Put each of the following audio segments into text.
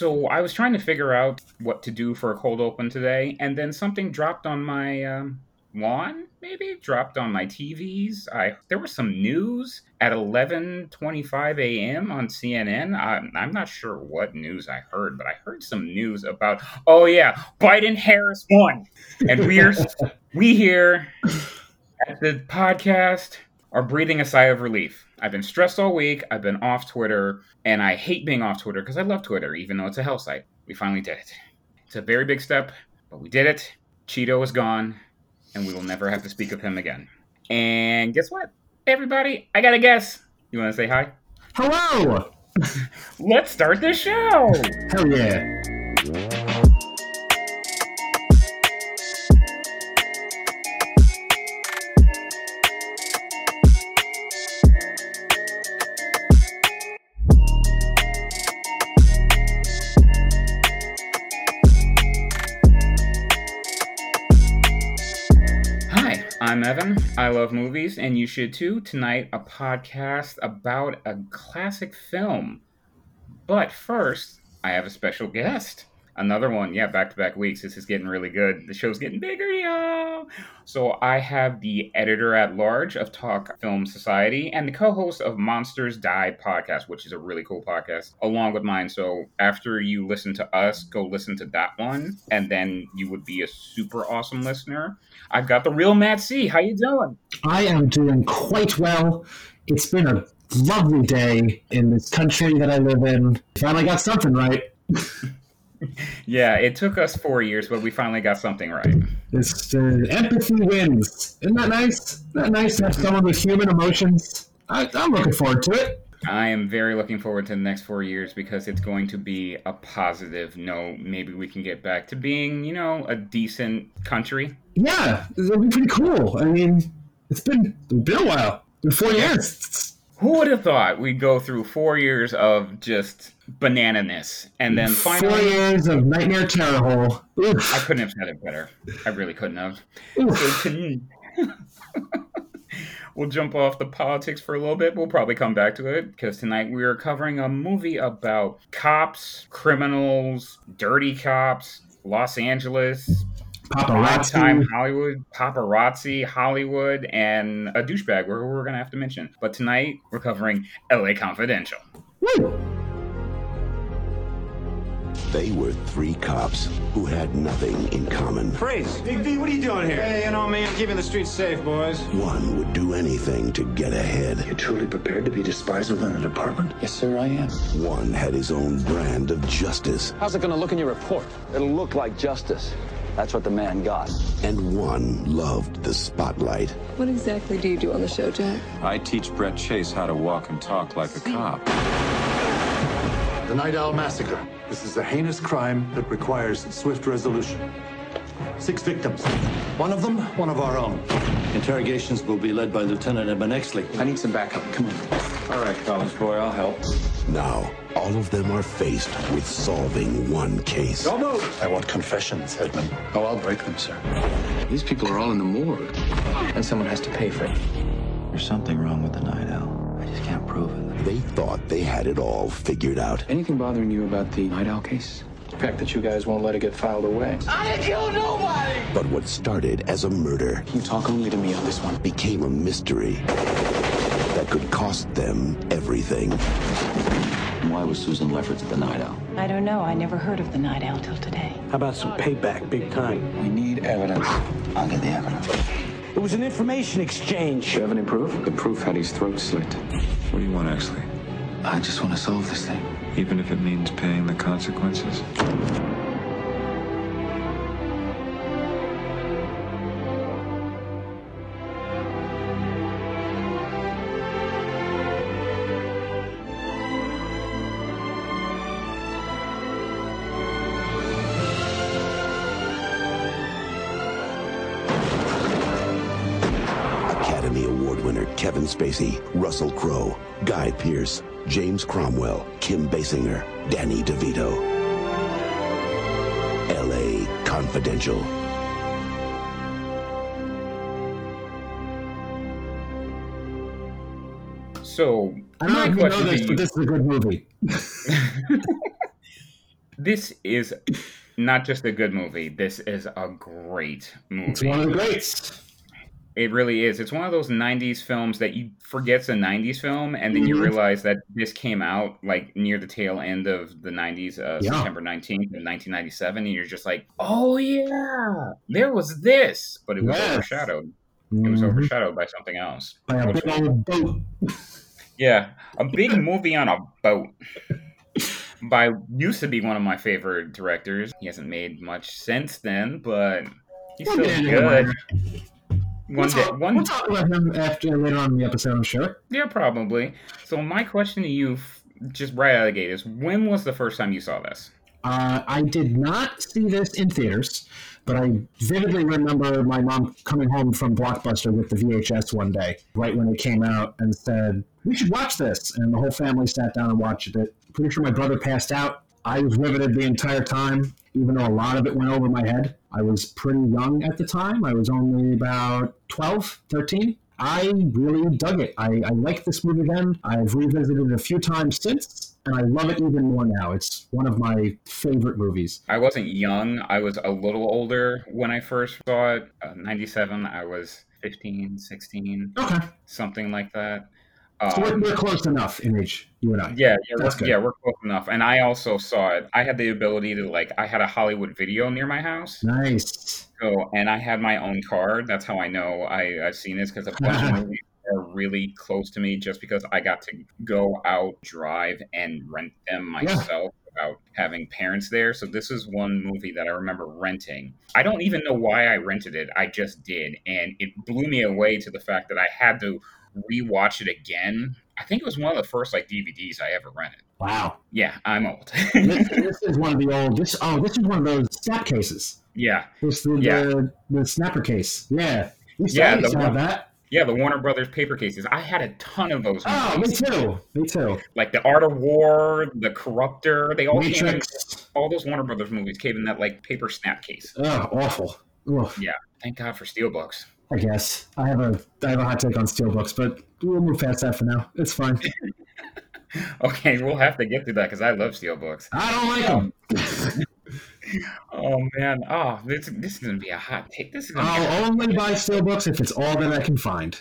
So I was trying to figure out what to do for a cold open today, and then something dropped on my um, lawn. Maybe dropped on my TVs. I there was some news at 11:25 a.m. on CNN. I'm, I'm not sure what news I heard, but I heard some news about. Oh yeah, Biden Harris won, and we're we here at the podcast are breathing a sigh of relief. I've been stressed all week. I've been off Twitter, and I hate being off Twitter because I love Twitter, even though it's a hell site. We finally did it. It's a very big step, but we did it. Cheeto is gone, and we will never have to speak of him again. And guess what? Everybody, I got a guess. You want to say hi? Hello! Let's start the show! Hell yeah. I love movies, and you should too. Tonight, a podcast about a classic film. But first, I have a special guest. Another one, yeah, back to back weeks. This is getting really good. The show's getting bigger, y'all. So, I have the editor at large of Talk Film Society and the co host of Monsters Die podcast, which is a really cool podcast, along with mine. So, after you listen to us, go listen to that one, and then you would be a super awesome listener. I've got the real Matt C. How you doing? I am doing quite well. It's been a lovely day in this country that I live in. Finally got something right. Yeah, it took us four years, but we finally got something right. This uh, empathy wins. Isn't that nice? Isn't that nice to have someone with human emotions? I, I'm looking forward to it. I am very looking forward to the next four years because it's going to be a positive note. Maybe we can get back to being, you know, a decent country. Yeah, it'll be pretty cool. I mean, it's been, it's been a while. Been four years. Who would have thought we'd go through four years of just banananess and then Four years of nightmare terror hole. Oof. I couldn't have said it better. I really couldn't have. So we'll jump off the politics for a little bit. We'll probably come back to it because tonight we are covering a movie about cops, criminals, dirty cops, Los Angeles, Paparazzi. time Hollywood, paparazzi, Hollywood, and a douchebag who we're going to have to mention. But tonight we're covering LA Confidential. Woo. They were three cops who had nothing in common. Freeze! Big D, what are you doing here? Hey, you know me, I'm keeping the streets safe, boys. One would do anything to get ahead. You're truly prepared to be despised within a department? Yes, sir, I am. One had his own brand of justice, How's it gonna look in your report? It'll look like justice. That's what the man got. and one loved the spotlight. What exactly do you do on the show, Jack? I teach Brett Chase how to walk and talk like a cop. The Night Owl Massacre. This is a heinous crime that requires swift resolution. Six victims. One of them, one of our own. Interrogations will be led by Lieutenant Edmund Exley. I need some backup. Come on. All right, college boy, I'll help. Now, all of them are faced with solving one case. No more. I want confessions, Edmund. Oh, I'll break them, sir. These people are all in the morgue. And someone has to pay for it. There's something wrong with the Night Owl. I just can't prove it. They thought they had it all figured out. Anything bothering you about the Night Owl case? The fact that you guys won't let it get filed away. I didn't kill nobody! But what started as a murder You talk only to me on this one. became a mystery that could cost them everything. Why was Susan Lefferts at the Night Owl? I don't know. I never heard of the Night Owl till today. How about some payback, big time? We need evidence. I'll get the evidence. It was an information exchange. Do you have any proof? The proof had his throat slit. What do you want, Exley? I just want to solve this thing. Even if it means paying the consequences? Spacey, Russell Crowe, Guy Pearce, James Cromwell, Kim Basinger, Danny DeVito. L.A. Confidential. So, I don't know my if you know this, to but this is a good movie. This is not just a good movie. This is a great movie. It's one of the greats. It really is. It's one of those '90s films that you forget's a '90s film, and then you Mhm. realize that this came out like near the tail end of the '90s, uh, Yeah. September 19th, of 1997, and you're just like, "Oh yeah, there was this," but it was Yes. overshadowed. It was Mhm. overshadowed by something else. By a big old boat. yeah, a big movie on a boat. By used to be one of my favorite directors. He hasn't made much since then, but he's still good. One We'll day, talk, one we'll talk about him after later on in the episode, I'm sure. Yeah, probably. So my question to you, just right out of the gate, is when was the first time you saw this? Uh, I did not see this in theaters, but I vividly remember my mom coming home from Blockbuster with the VHS one day, right when it came out, and said, We should watch this. And the whole family sat down and watched it. Pretty sure my brother passed out. I was riveted the entire time, even though a lot of it went over my head. I was pretty young at the time. I was only about 12, 13. I really dug it. I, I liked this movie then. I've revisited it a few times since, and I love it even more now. It's one of my favorite movies. I wasn't young. I was a little older when I first saw it. Uh, 97, I was 15, 16, Okay. something like that. So we're, Um, we're close enough in age, you and I. yeah, yeah, That's we're, good. yeah, we're close enough. And I also saw it. I had the ability to like. I had a Hollywood video near my house, Nice. so and I had my own card. That's how I know I, I've seen this because a bunch of movies are really close to me, just because I got to go out, drive, and rent them Yeah. myself without having parents there. So this is one movie that I remember renting. I don't even know why I rented it. I just did, and it blew me away to the fact that I had to rewatch it again. I think it was one of the first like DVDs I ever rented. Wow. Yeah, I'm old. this, this is one of the old. This oh, this is one of those snap cases. yeah, This the Yeah. the, the snapper case. Yeah. Used Yeah, the have one- that. yeah, the Warner Brothers paper cases. I had a ton of those. Oh, me too. Me too. Like the Art of War, the Corruptor. They all came in, all those Warner Brothers movies came in that like paper snap case. Oh, awful. Ugh, Yeah, thank God for steelbooks. I guess I have a I have a hot take on steelbooks, but we'll move past that for now. It's fine. Okay, we'll have to get through that because I love steelbooks. I don't like them. Oh man, oh this this is gonna be a hot take. This is gonna I'll only buy steelbooks if it's all that I can find.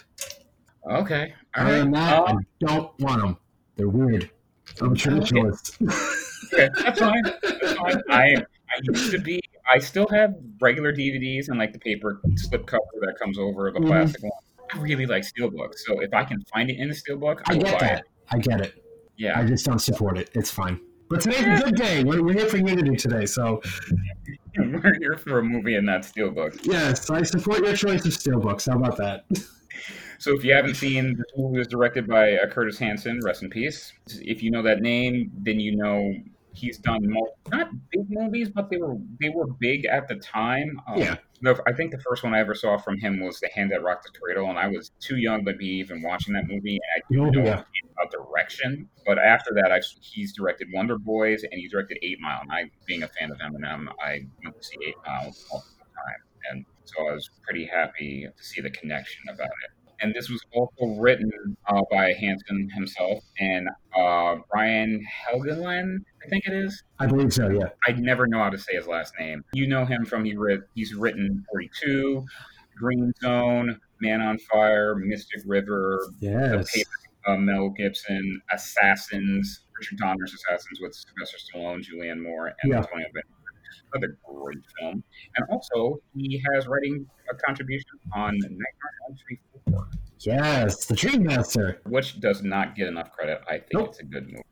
okay. All Other right. than that, I Um, don't want them. They're weird. I'm a traditionalist. okay, that's fine. That's fine. I I used to be. I still have regular DVDs and like the paper slip cover that comes over the Mhm. plastic one. I really like steelbooks, so if I can find it in a steelbook, I I get buy that. it. I get it. Yeah. I just don't support it. It's fine. But today's a good day. We're, we're here for Unity today. So, We're here for a movie and not steelbook. yes, I support your choice of steelbooks. How about that? So if you haven't seen, this movie was directed by uh, Curtis Hanson. Rest in peace. If you know that name, then you know he's done not big movies, but they were they were big at the time. Um, Yeah. the- I think the first one I ever saw from him was The Hand That Rocked the Cradle, and I was too young to be even watching that movie, and I didn't Oh, know yeah. about direction. But after that, I, he's directed Wonder Boys, and he directed Eight Mile. And I, being a fan of Eminem, I went to see Eight Mile all the time, and so I was pretty happy to see the connection about it and this was also written uh, by Hanson himself and uh, Brian Helgeland, I think it is. I believe so, yeah. I never know how to say his last name. You know him from he writ, he's written 42, Green Zone, Man on Fire, Mystic River, Yes. Paper, uh, Mel Gibson, Assassins, Richard Donner's Assassins with Sylvester Stallone, Julianne Moore, and Yeah. Antonio Banderas. Another great film. And also, he has writing a contribution on Nightmare on Elm Street 4, Yes, the Dream Master. which does not get enough credit. I think Nope. it's a good movie.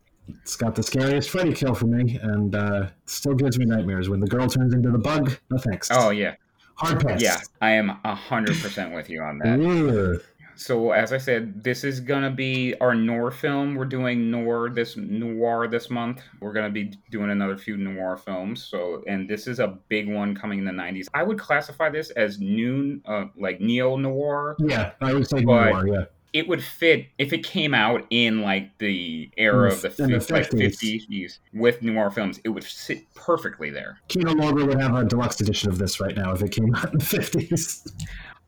It's got the scariest Freddy kill for me, and uh, still gives me nightmares when the girl turns into the bug. No thanks. Oh, yeah. hard pass. Yeah, I am 100% with you on that. So, as I said, this is going to be our noir film. We're doing noir this noir this month. We're going to be doing another few noir films. So, and this is a big one coming in the 90s. I would classify this as new, uh, like neo noir. Yeah, I would say noir. Yeah, It would fit if it came out in like the era of the, the fif- like 50s. 50s with noir films. It would sit perfectly there. Kino Lorber would have a deluxe edition of this right now if it came out in the fifties.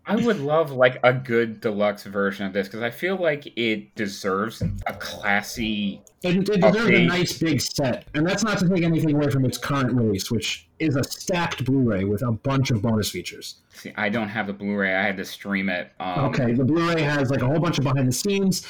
I would love like a good deluxe version of this because I feel like it deserves a classy. It, it deserves a nice big set, and that's not to take anything away from its current release, which is a stacked Blu-ray with a bunch of bonus features. See, I don't have the Blu-ray. I had to stream it. Um, okay, the Blu-ray has like a whole bunch of behind the scenes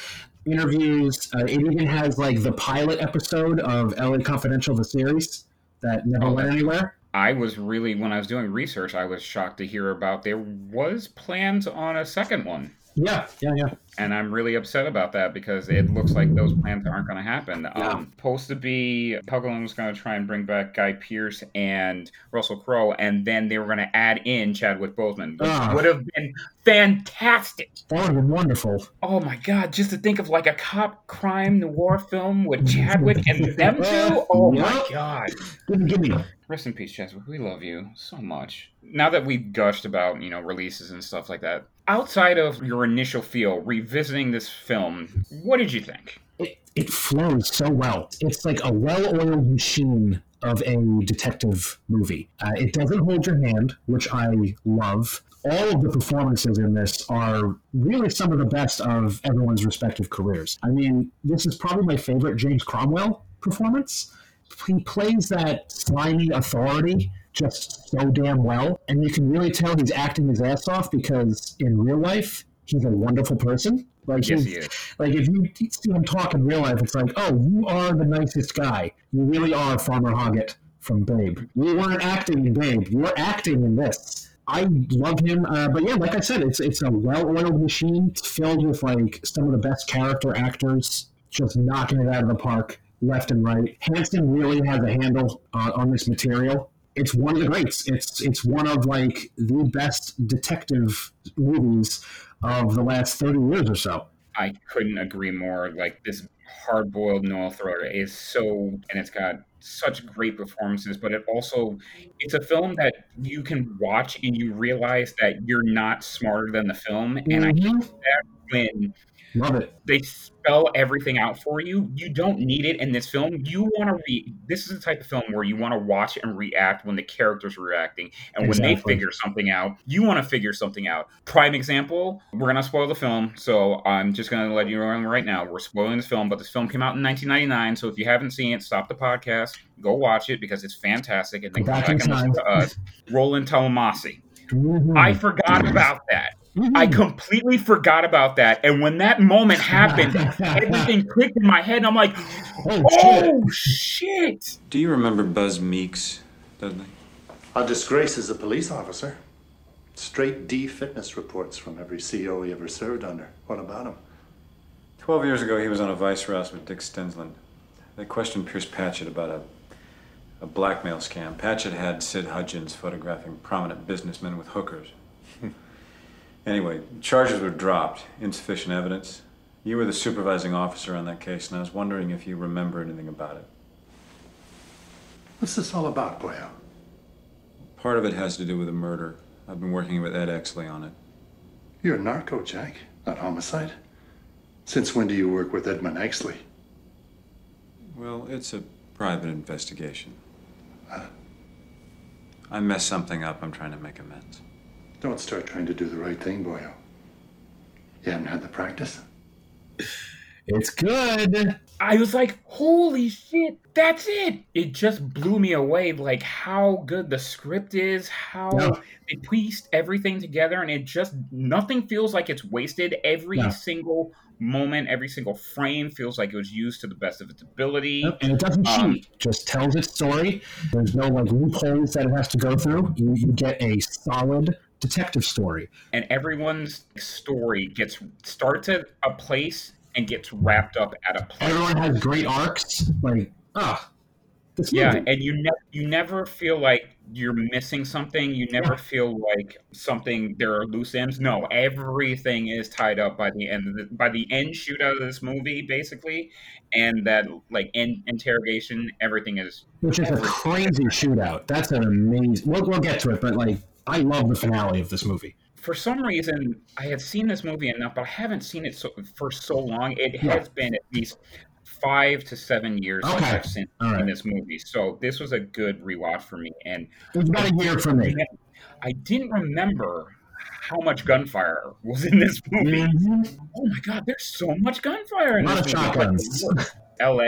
interviews. Uh, it even has like the pilot episode of LA Confidential, the series that never oh, went anywhere. I was really when I was doing research, I was shocked to hear about there was plans on a second one. Yeah, yeah, yeah. And I'm really upset about that because it looks like those plans aren't going to happen. Yeah. Um, supposed to be Pokemon was going to try and bring back Guy Pearce and Russell Crowe, and then they were going to add in Chadwick Boseman, which would have been fantastic. That would have been wonderful. Oh my god, just to think of like a cop crime noir film with Chadwick and them two. Oh yep. my god. Give me, give me. Rest in peace, Chadwick. We love you so much. Now that we've gushed about, you know, releases and stuff like that, outside of your initial feel, revisiting this film, what did you think? It, it flows so well. It's like a well-oiled machine of a detective movie. Uh, it doesn't hold your hand, which I love. All of the performances in this are really some of the best of everyone's respective careers. I mean, this is probably my favorite James Cromwell performance. He plays that slimy authority just so damn well. And you can really tell he's acting his ass off because in real life, he's a wonderful person. Like, yes, he is. like if you see him talk in real life, it's like, oh, you are the nicest guy. You really are Farmer Hoggett from Babe. You weren't acting in Babe. You were acting in this. I love him, uh, but yeah, like I said, it's it's a well-oiled machine. It's filled with like some of the best character actors, just knocking it out of the park left and right. Hanson really has a handle uh, on this material it's one of the greats. It's it's one of like the best detective movies of the last thirty years or so. I couldn't agree more. Like this hard-boiled noir thriller is so, and it's got such great performances, but it also it's a film that you can watch and you realize that you're not smarter than the film, and mm-hmm. I think that when Love it. They spell everything out for you. You don't need it in this film. You want to read. This is the type of film where you want to watch and react when the characters are reacting, and exactly. when they figure something out, you want to figure something out. Prime example: We're gonna spoil the film, so I'm just gonna let you know right now. We're spoiling this film, but this film came out in 1999. So if you haven't seen it, stop the podcast, go watch it because it's fantastic, and then come back and listen to us. Rollo Tomasi. Mm-hmm. I forgot about that. Mm-hmm. I completely forgot about that. And when that moment happened, everything clicked in my head. And I'm like, oh, oh shit. shit. Do you remember Buzz Meeks, Dudley? A disgrace as a police officer. Straight D fitness reports from every CEO he ever served under. What about him? Twelve years ago, he was on a vice roust with Dick Stensland. They questioned Pierce Patchett about a, a blackmail scam. Patchett had Sid Hudgens photographing prominent businessmen with hookers. Anyway, charges were dropped. Insufficient evidence. You were the supervising officer on that case, and I was wondering if you remember anything about it. What's this all about, Boyo? Part of it has to do with a murder. I've been working with Ed Exley on it. You're a narco, Jack, not homicide. Since when do you work with Edmund Exley? Well, it's a private investigation. Huh? I messed something up. I'm trying to make amends. Don't start trying to do the right thing, boyo. You haven't had the practice? It's good. I was like, holy shit, that's it. It just blew me away, like how good the script is, how they pieced everything together, and it just, nothing feels like it's wasted. Every single moment, every single frame feels like it was used to the best of its ability. Yep, and it doesn't um, cheat; just tells its story. There's no like loopholes that it has to go through. You, you get a solid detective story. And everyone's story gets starts at a place and gets wrapped up at a place. Everyone has great arcs. Like, ah. Oh, yeah, and you never you never feel like you're missing something. You never yeah. feel like something there are loose ends. No, everything is tied up by the end of the, by the end shootout of this movie, basically, and that like in, interrogation, everything is which is a crazy shootout. That's an amazing. We'll, we'll get to it, but like I love the finale of this movie. For some reason, I had seen this movie enough, but I haven't seen it so, for so long. It yeah. has been at least five to seven years okay. since I've seen right. this movie. So this was a good rewatch for me. And it was about a year for me. I didn't remember how much gunfire was in this movie. Mhm. Oh my god, there's so much gunfire in A lot this of movie. shotguns. LA,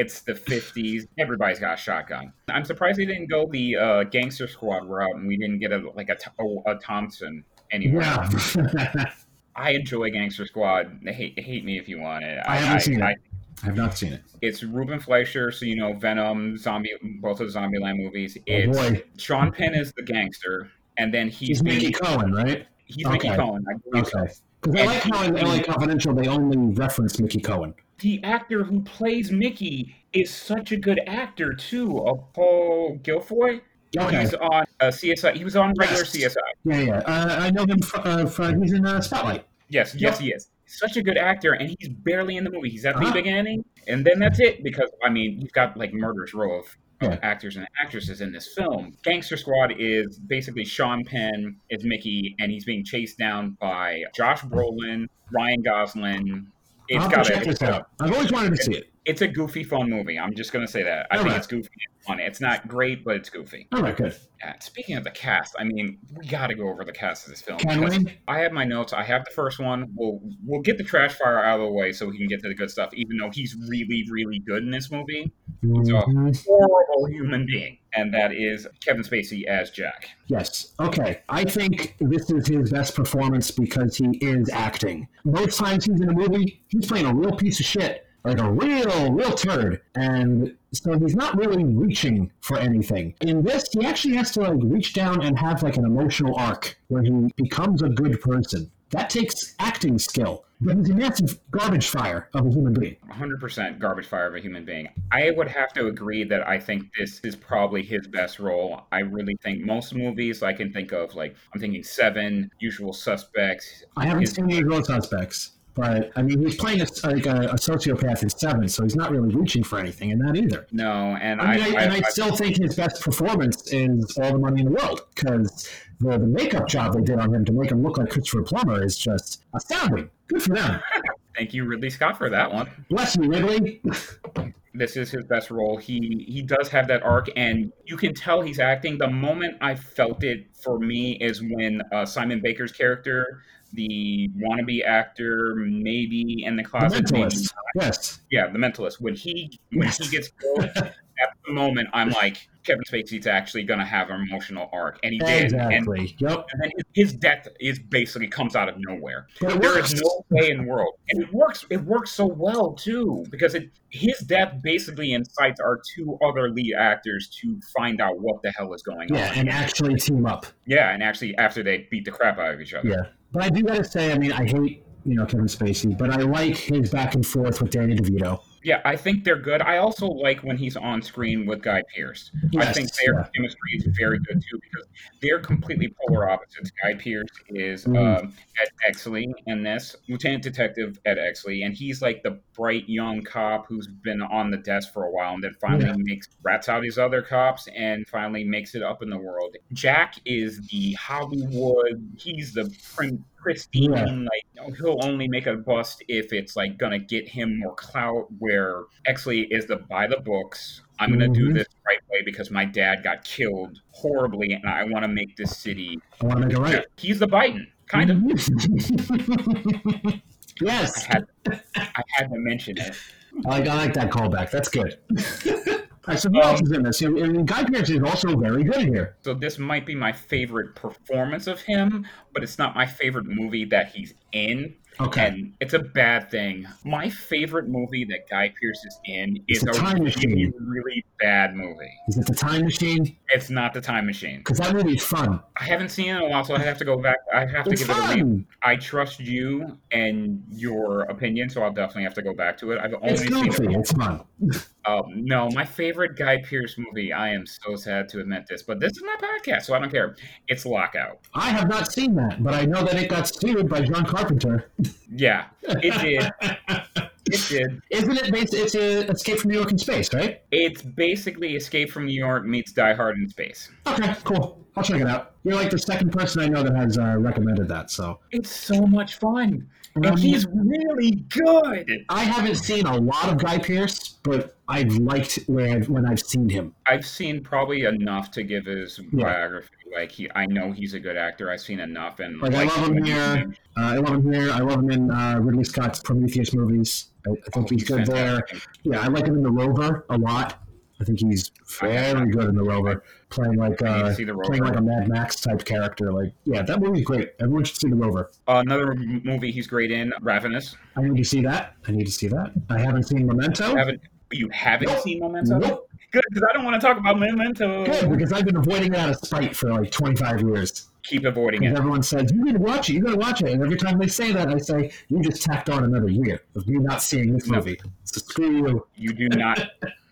it's the 50s. Everybody's got a shotgun. I'm surprised they didn't go the uh, gangster squad route and we didn't get a like a, Th- a Thompson anywhere. Yeah. I enjoy Gangster Squad. Hate, hate me if you want it. I haven't seen it. I- I have not seen it. it's Ruben Fleischer, so you know Venom, Zombie, both of the Zombieland movies. Oh, It's boy. Sean Penn is the gangster, and then he's He's Mickey Cohen, right? He's Mickey Okay. Cohen. I. Okay. Because I like how in LA Confidential they only reference Mickey Cohen. The actor who plays Mickey is such a good actor too. Uh, Paul Guilfoyle. Okay. He's on uh, CSI. He was on regular Yes. CSI. Yeah, yeah. Uh, I know him from, uh, from he's in uh, Spotlight. Yes, yes, he is. Such a good actor, and he's barely in the movie. He's at the Uh-huh. beginning, and then that's it. Because I mean, you've got like murderous row of, of Yeah. actors and actresses in this film. Gangster Squad is basically Sean Penn is Mickey, and he's being chased down by Josh Brolin, Ryan Gosling. It's I'll have to got check this out. I've always wanted to see it. It's a goofy, fun movie. I'm just gonna say that. I All think right. it's goofy and fun. It's not great, but it's goofy. All right, good. Uh, speaking of the cast, I mean, we got to go over the cast of this film. Can we? I have my notes. I have the first one. We'll we'll get the trash fire out of the way so we can get to the good stuff. Even though he's really really good in this movie, he's a Mhm. horrible human being, and that is Kevin Spacey as Jack. Yes. Okay. I think this is his best performance because he is acting. Most times he's in a movie, he's playing a real piece of shit, like a real, real turd. And so he's not really reaching for anything. In this, he actually has to like reach down and have like an emotional arc where he becomes a good person. That takes acting skill. But he's a massive garbage fire of a human being. 100% garbage fire of a human being. I would have to agree that I think this is probably his best role. I really think most movies I can think of, like I'm thinking Seven, Usual Suspects. I haven't his- seen Usual Suspects, but I mean, he's playing a, like a, a sociopath in Seven, so he's not really reaching for anything in that either. No, and I mean, I, I, I, and I, still think his best performance is All the Money in the World because the, the makeup job they did on him to make him look like Christopher Plummer is just astounding. Good for them. thank you, Ridley Scott, for that one. Bless you, Ridley. this is his best role. He he does have that arc, and you can tell he's acting. The moment I felt it for me is when uh, Simon Baker's character, the wannabe actor, maybe in the The closet, maybe Mentalist. Yes. yeah, the mentalist. When he when he gets killed, at the moment I'm like, Kevin Spacey's actually gonna have an emotional arc, and he did. And, Exactly. Yep. and then his, his death is basically comes out of nowhere. But it There works. is no way in the world, and it works. It works so well too because it his death basically incites our two other lead actors to find out what the hell is going Yeah, on. and actually team up. yeah, and actually after they beat the crap out of each other. Yeah. But I do gotta say, I mean, I hate you know Kevin Spacey, but I like his back and forth with Danny DeVito. Yeah, I think they're good. I also like when he's on screen with Guy Pearce. I think their yeah. chemistry is very good too because they're completely polar opposites. Guy Pearce is Mhm. um, Ed Exley in this, Lieutenant Detective Ed Exley, and he's like the bright young cop who's been on the desk for a while and then finally Yeah. makes rats out his other cops and finally makes it up in the world. Jack is the Hollywood. He's the prim- pristine. Yeah. Like he'll only make a bust if it's like gonna get him more clout. Where Exley is the by the books. I'm gonna do Mhm. this right way because my dad got killed horribly, and I want to make this city. I want to make it right. He's the Biden, kind of. I yes. had, I had to mention it. I like, I like that callback. That's good. Right, so who else is in this? Mean, Guy Pearce is also very good here. So this might be my favorite performance of him, but it's not my favorite movie that he's in. Okay. And it's a bad thing. My favorite movie that Guy Pearce is in is It's a Time really, Machine. really bad movie. Is it the Time Machine? It's not The Time Machine. Because that movie's fun. I haven't seen it in a while, so I have to go back. I have to It's give it a read. fun. I trust you and your opinion, so I'll definitely have to go back to it. I've only It's seen it. It's fun. Um, no, my favorite Guy Pearce movie. I am so sad to admit this, but this is my podcast, so I don't care. It's Lockout. I have not seen that, but I know that it got sued by John Carpenter. Yeah, it did. It did. Isn't it based? It's a Escape from New York in space, right? It's basically Escape from New York meets Die Hard in space. Okay, cool. I'll check it out. You're like the second person I know that has uh, recommended that. So It's so much fun. And he's really good. I haven't seen a lot of Guy Pearce, but I've liked when I've, when I've seen him. I've seen probably enough to give his Yeah. biography. Like he, I know he's a good actor. I've seen enough, and Like, I love him here. Uh, I love him here. I love him in uh, Ridley Scott's Prometheus movies. I, I think Oh, he's, he's good there. Yeah, I like him in The Rover a lot. I think he's very good in The Rover, playing like uh, playing like a Mad Max type character. Like, yeah, that movie's great. Everyone should see The Rover. Another movie he's great in, Ravenous. I need to see that. I need to see that. I haven't seen Memento. Haven't you haven't Nope. seen Memento? Nope. Good, because I don't want to talk about Memento. Good, because I've been avoiding it out of spite for like 25 years. Keep avoiding it. everyone says, you gotta watch it, you gotta watch it. And every time they say that, I say, you just tacked on another year of me not seeing this No. movie. So screw you. You do not.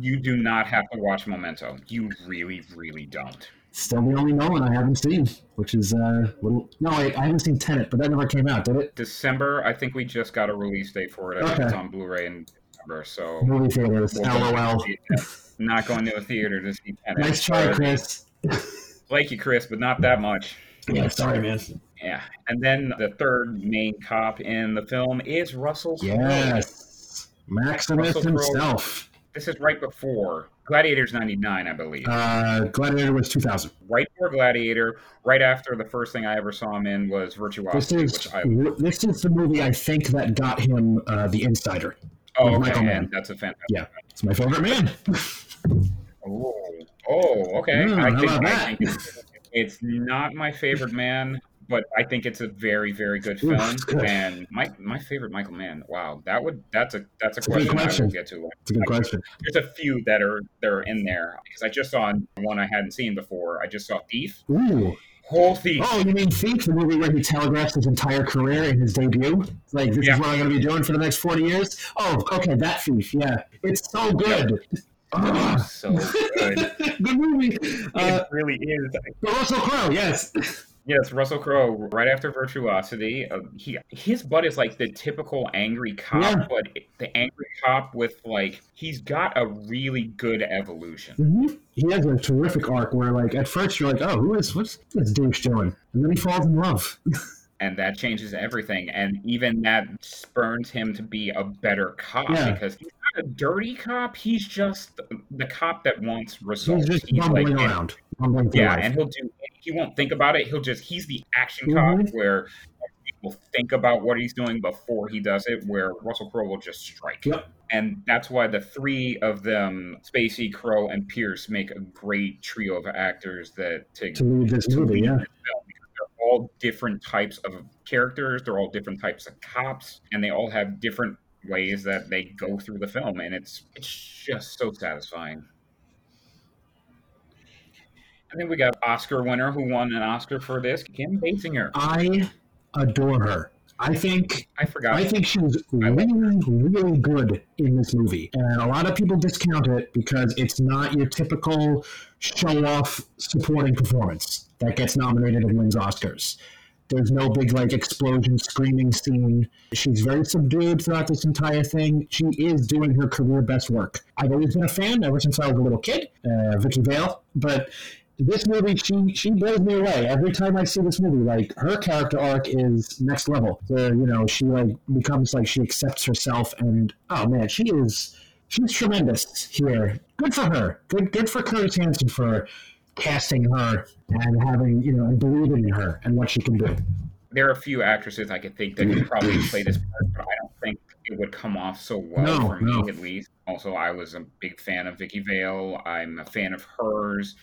you do not have to watch Memento. You really, really don't. Still the only Nolan I haven't seen, which is, uh, little, no, I, I haven't seen Tenet, but that never came out, did it? December. I think we just got a release date for it. Okay. it's on Blu-ray in December. So Movie theaters, we'll LOL. see it. Not going to a theater to see Tenet. Nice try, Chris. Like you, Chris, but not that much. Yeah, sorry, man. Yeah. And then the third main cop in the film is Russell Crowe. Yes. Maximus Russell Crowe. This is right before Gladiator's 99, I believe. Uh, Gladiator was 2000. right before Gladiator, right after the first thing I ever saw him in was Virtuosity. This is I this is the movie I think that got him uh, the Insider. oh okay, and that's a fantastic. Yeah, it's my favorite Mann. Oh, oh, okay. Mm, I think, I that? think it's, it's not my favorite Mann, but I think it's a very, very good film. good. And my my favorite Michael Mann. Wow, that would that's a that's a It's good question, I question. will get to. It's a good question. There's a few that are that are in there because I just saw one I hadn't seen before. I just saw Thief. Ooh. Whole Thief. Oh, you mean Thief, the movie where he telegraphs his entire career in his debut? It's Like, this Yeah. is what I'm going to be doing for the next 40 years? Oh, okay, that Thief, yeah. It's so good. Oh, so good. good movie. Uh, it really is. but Russell Crowe, yes. Yes, Russell Crowe. Right after Virtuosity, uh, he his butt is like the typical angry cop, Yeah. but the angry cop with like he's got a really good evolution. hmm He has a terrific arc where, like, at first you're like, oh, who is, what's this douche doing? And then he falls in love. and that changes everything. And even that spurns him to be a better cop Yeah. because he's not a dirty cop. He's just the cop that wants results. He's just He's bumbling like- around. Yeah, and he'll do. He won't think about it. He'll just. He's the action Mhm. cop where people think about what he's doing before he does it. Where Russell Crowe will just strike. Yep. And that's why the three of them, Spacey, Crowe, and Pierce, make a great trio of actors that to, to lead this to movie, lead yeah. this they're all different types of characters. They're all different types of cops, and they all have different ways that they go through the film, and it's it's just so satisfying. And then we got Oscar winner who won an Oscar for this, Kim Basinger. I adore her. I think I forgot. I think she's really, really good in this movie. And a lot of people discount it because it's not your typical show off supporting performance that gets nominated and wins Oscars. There's no big, like, explosion screaming scene. She's very subdued throughout this entire thing. She is doing her career best work. I've always been a fan ever since I was a little kid, uh, Vicki Vale. But this movie, she she blows me away every time I see this movie. Like her character arc is next level. Where you know she like becomes like she accepts herself, and oh man, she is she's tremendous here. Good for her. Good good for Curtis Hanson for casting her and having you know and believing in her and what she can do. there are a few actresses I could think that could probably play this part, but I don't think it would come off so well No, for me, no. at least. Also, I was a big fan of Vicki Vale. I'm a fan of hers.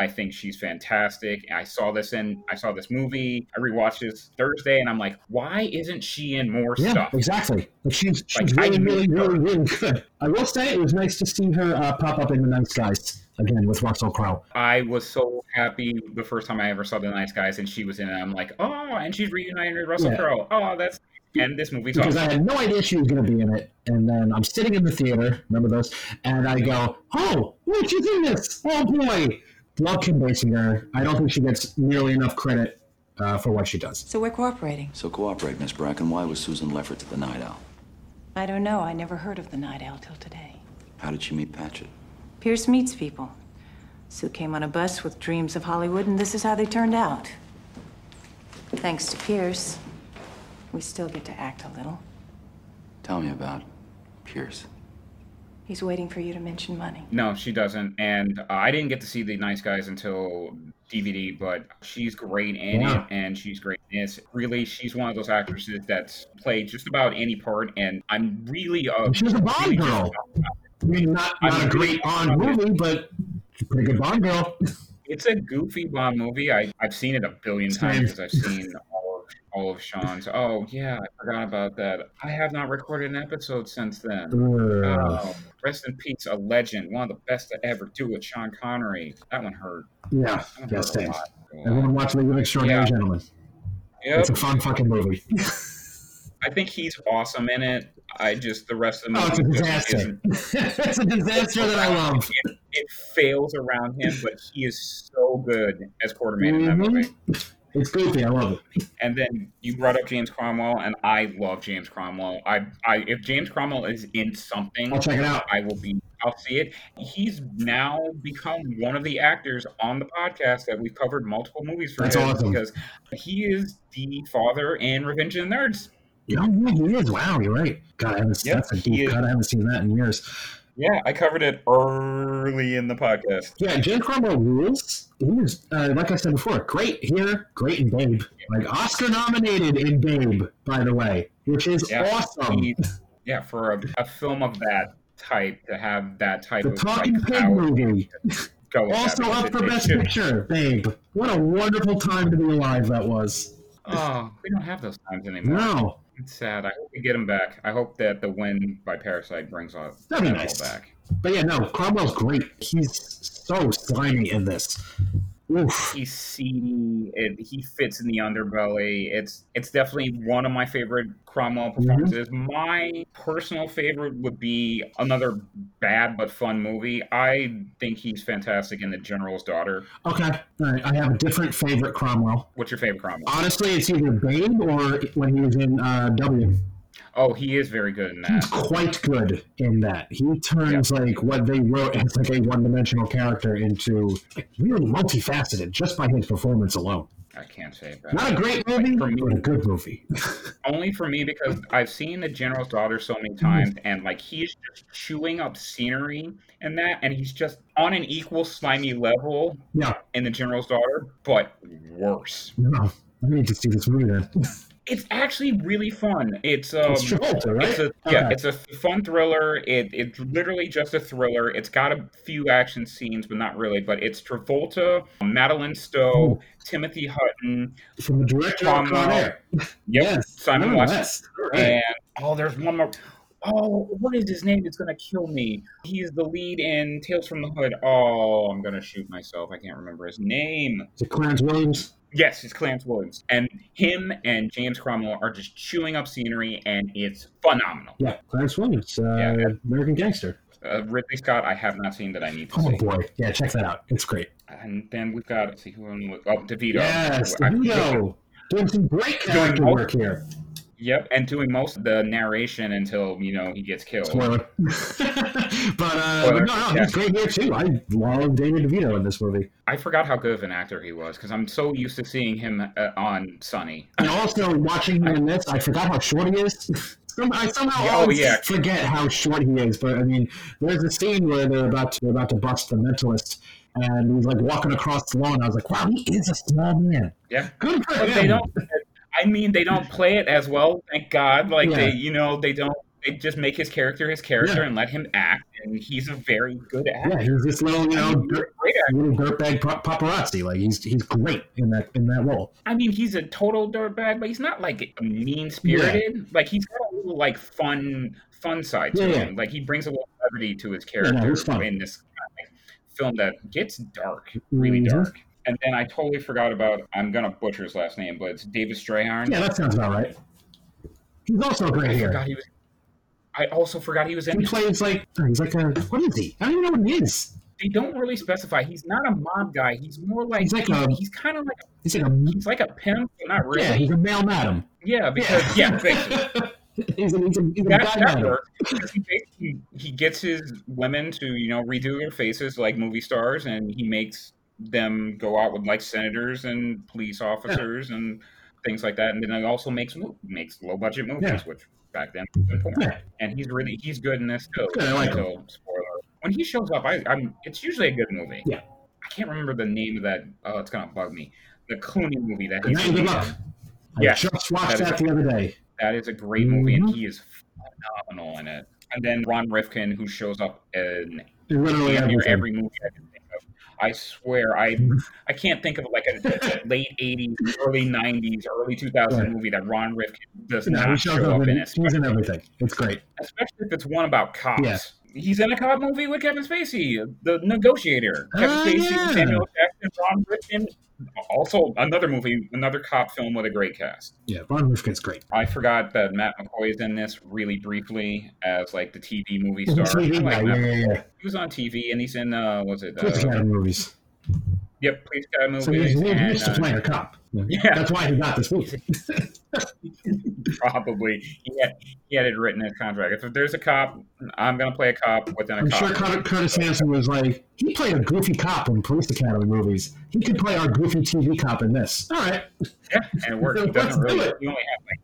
I think she's fantastic. I saw this in I saw this movie. I rewatched this Thursday, and I'm like, why isn't she in more Yeah, stuff? exactly. She's she's Like, really, really, really, really good. I will say it was nice to see her uh, pop up in the Nice Guys again with Russell Crowe. I was so happy the first time I ever saw The Nice Guys, and she was in it. I'm like, oh, and she's reunited with Russell Yeah. Crowe. Oh, that's and this movie's because awesome. I had no idea she was going to be in it. And then I'm sitting in the theater, remember those? And I go, oh, look, she's in this. Oh, boy. Love Kim Basinger. I don't think she gets nearly enough credit uh, for what she does. So we're cooperating. So cooperate, Miss Bracken. Why was Susan Leffert to the Night Owl? I don't know. I never heard of the Night Owl till today. How did she meet Patchett? Pierce meets people. Sue came on a bus with dreams of Hollywood, and this is how they turned out. Thanks to Pierce. we still get to act a little. Tell me about Pierce. He's waiting for you to mention money. No, she doesn't. And uh, I didn't get to see the Nice Guys until DVD, but she's great in Yeah. it, and she's great in this. Really, she's one of those actresses that's played just about any part, and I'm really uh, And she was a Bond really girl. I mean, not, not I'm a great Bond movie, but she's a pretty good Bond girl. It's a goofy Bond movie. I I've seen it a billion times I've seen all of all of Sean's. Oh yeah, I forgot about that. I have not recorded an episode since then. Oh, rest in peace, a legend, one of the best to ever do it, Sean Connery. That one hurt. yeah, That yeah, hurt lot. Everyone watch League of Extraordinary Yeah. Gentlemen. Yep. It's a fun fucking movie. I think he's awesome in it. I just the rest of the movie. Oh, it's a disaster. it's a disaster that I love. It, it fails around him, but he is so good as Quatermain in that Mhm. movie. It's goofy. I love it. And then you brought up James Cromwell, and I love James Cromwell. I, I, if James Cromwell is in something, I'll check it out. I will be. I'll see it. He's now become one of the actors on the podcast that we've covered multiple movies for That's awesome. because he is the father in Revenge of the Nerds. Yeah, yeah, he is. Wow, you're right. God, I haven't, Yep, that's a deep cut. I haven't seen that in years. Yeah, I covered it early in the podcast. Yeah, James Cromwell rules. He was, uh, like I said before, great here, great in Babe. Like Oscar nominated in Babe, by the way, which is Yeah, awesome. he- yeah, for a, a film of that type to have that type the of Talking like, Pig movie, go also up for Best should- Picture. Babe, what a wonderful time to be alive that was. Oh, we don't have those times anymore. No, It's sad. I hope we get him back. I hope that the win by Parasite brings all That'd be nice. back. but yeah, no, Cromwell's great. He's so slimy in this. Oof. He's seedy. It, he fits in the underbelly. It's it's definitely one of my favorite Cromwell Mm-hmm. performances. My personal favorite would be another bad but fun movie. I think he's fantastic in The General's Daughter. Okay, all right. I have a different favorite Cromwell. What's your favorite Cromwell? Honestly, it's either Babe or when he was in uh, W. Oh, he is very good in that. He's quite good in that. He turns like what they wrote as like a one-dimensional character into like, really multifaceted just by his performance alone. I can't say that. Not a great movie, For me- but a good movie. only for me because I've seen the General's Daughter so many hmm. times, and like he's just chewing up scenery and that, and he's just on an equal slimy level yeah, in the General's Daughter, but worse. no, I need to see this movie then. It's actually really fun. It's um, it's Travolta, right? it's a yeah, it's a fun thriller. It it's literally just a thriller. It's got a few action scenes, but not really. But it's Travolta, Madeleine Stowe, Timothy Hutton, from the director of Con Air. Yep, Yes, Simon West. right. And oh, there's one more. Oh, what is his name? It's gonna kill me. He's the lead in Tales from the Hood. Oh, I'm gonna shoot myself. I can't remember his name. Is it Clarence Williams? Yes, it's Clarence Williams, and him and James Cromwell are just chewing up scenery, and it's phenomenal. Yeah, Clarence Williams, uh, Yeah. American Gangster. Uh, Ridley Scott, I have not seen that I need to Oh see. boy, yeah, check that out. It's great. And then we've got let's see who oh DeVito. Yes, I- DeVito doing some great character all- work here. Yep, and doing most of the narration until you know he gets killed. Spoiler. but, uh, but no, no, yeah. he's great here too. I love Danny DeVito in this movie. I forgot how good of an actor he was because I'm so used to seeing him uh, on Sunny. And also watching him in this, I forgot how short he is. I somehow Oh, always yeah. forget how short he is. But I mean, there's a scene where they're about to they're about to bust the mentalist, and he's like walking across the lawn. I was like, wow, he is a small man. Yeah, Good for but him. they don't. I mean, they don't play it as well. Thank God. Like they, you know, they don't. They just make his character his character Yeah. and let him act, and he's a very good actor. Yeah, he's this little, you know, dirt, little dirtbag pa- paparazzi. Like he's he's great in that in that role. I mean, he's a total dirtbag, but he's not like mean spirited. Like he's got a little like fun, fun side to Yeah, yeah. him. Like he brings a little levity to his character in this kind of film that gets dark, really Mhm. dark. And then I totally forgot about. I'm gonna butcher his last name, but it's David Strayhorn. Yeah, that sounds about right. He's also great I here. forgot he was. I also forgot he was in. He plays like he's like a what is he? I don't even know what he is. They don't really specify. He's not a mob guy. He's more like He's like a- he's kind of like He's like a he's like a pimp, but not really. yeah, he's a male madam. Yeah, because yeah, basically. he's a, he's a, he's a that, guy that madam. works he he gets his women to you know redo their faces like movie stars, and he makes them go out with like senators and police officers and things like that. And then he also makes makes low budget movies, Yeah. which back then was important. Yeah. And he's really he's good in this too. I like so, spoiler. When he shows up, I, I'm it's usually a good movie. Yeah. I can't remember the name of that. Oh, it's gonna bug me. The Clooney movie that he's night and good in. luck. I Yeah, just watched that that the other day. That is a great movie, and Mhm. he is phenomenal in it. And then Ron Rifkin, who shows up in Literally damn near everything. every movie I can think. I swear, I I can't think of like a late '80s, early '90s, early 2000 Right. movie that Ron Rifkin does No, not show up in, he's in everything. It's great. Especially if it's one about cops. Yeah. He's in a cop movie with Kevin Spacey, The Negotiator. Kevin Ah, Spacey, yeah. Samuel Jackson, Ron Rifkin. Also, another movie, another cop film with a great cast. Yeah, Ron Rifkin's great. I forgot that Matt McCoy is in this really briefly as like the TV movie star. TV like yeah, yeah, yeah. He was on TV and he's in uh, was it? Uh, movies. Yep, Police Academy So movies. he's, he's and, used to uh, playing a cop. Yeah. That's why he got this movie. probably he had he had it written in his contract. If there's a cop, I'm gonna play a cop within a I'm cop. sure Curtis, Curtis Hanson was like, he played a goofy cop in Police Academy movies. He could play our goofy TV cop in this. All right. Yeah, and it worked. He Let's doesn't do it. He only had like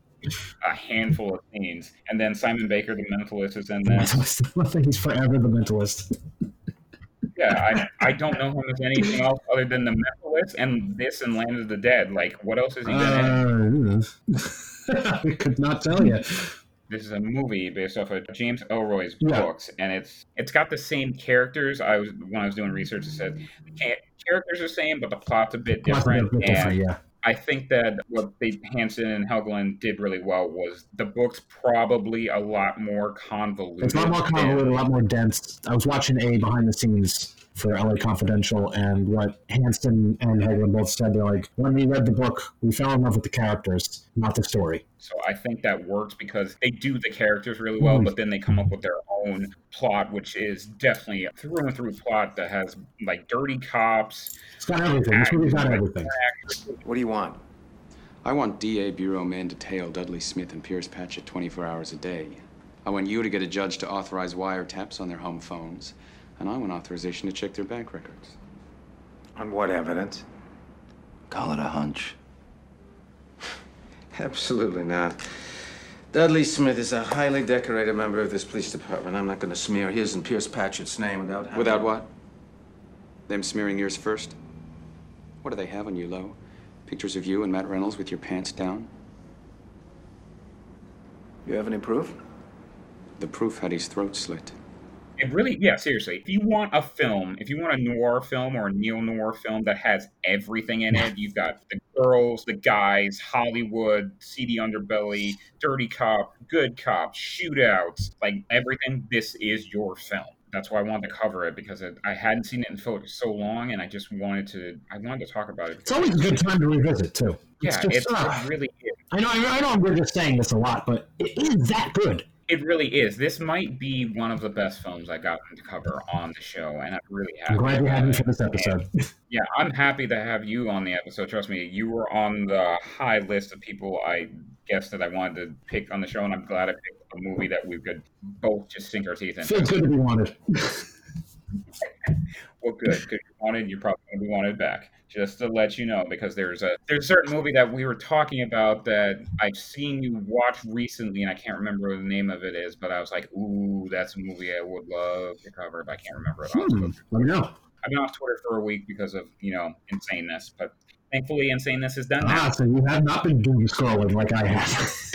a handful of scenes, and then Simon Baker, the mentalist, is in this. Mentalist. I think he's forever the mentalist. Yeah, I, I don't know him as anything else other than the mentalist and this and Land of the Dead. Like, what else has he been in? Uh, I could not tell you. This is a movie based off of James Ellroy's Yeah. books, and it's it's got the same characters. I was when I was doing research, it said the characters are the same, but the plot's a bit different. bit different, and yeah. I think that what they Hanson and Helgeland did really well was the book's probably a lot more convoluted. It's a lot more convoluted, a lot more dense. I was watching a behind the scenes for LA Confidential, and what Hanson and Helgeland both said, they're like, when we read the book, we fell in love with the characters, not the story. So I think that works because they do the characters really well, but then they come up with their own plot, which is definitely a through and through plot that has like dirty cops. It's got everything. This movie's got everything. What do you want? I want DA Bureau men to tail Dudley Smith and Pierce Patchett 24 hours a day. I want you to get a judge to authorize wiretaps on their home phones. And I want authorization to check their bank records. On what evidence? Call it a hunch. Absolutely not. Dudley Smith is a highly decorated member of this police department. I'm not going to smear his and Pierce Patchett's name without having- Without what? Them smearing yours first? What do they have on you, Loew? Pictures of you and Matt Reynolds with your pants down? You have any proof? The proof had his throat slit. It really, yeah, seriously. If you want a film, if you want a noir film or a neo noir film that has everything in it, you've got the girls, the guys, Hollywood, seedy underbelly, dirty cop, good cop, shootouts, like everything. This is your film. That's why I wanted to cover it because it, I hadn't seen it in so, so long, and I just wanted to. I wanted to talk about it. It's always a good time to revisit, too. It's Yeah, just, it's, ah. it really is. I know, I know we're just saying this a lot, but it is that good. It really is. This might be one of the best films I got to cover on the show, and I'm really happy. I'm glad you about had it. for this episode. Yeah, I'm happy to have you on the episode. Trust me, you were on the high list of people I guessed that I wanted to pick on the show, and I'm glad I picked a movie that we could both just sink our teeth Feels into. good to be wanted. Well, good, because you wanted, you're probably going to be wanted back. Just to let you know, because there's a there's a certain movie that we were talking about that I've seen you watch recently, and I can't remember what the name of it is, but I was like, ooh, that's a movie I would love to cover, but I can't remember it. Hmm, let me know. I've been off Twitter for a week because of you know insaneness, but thankfully insaneness is done Ah, now. so you have not been doom scrolling like I have.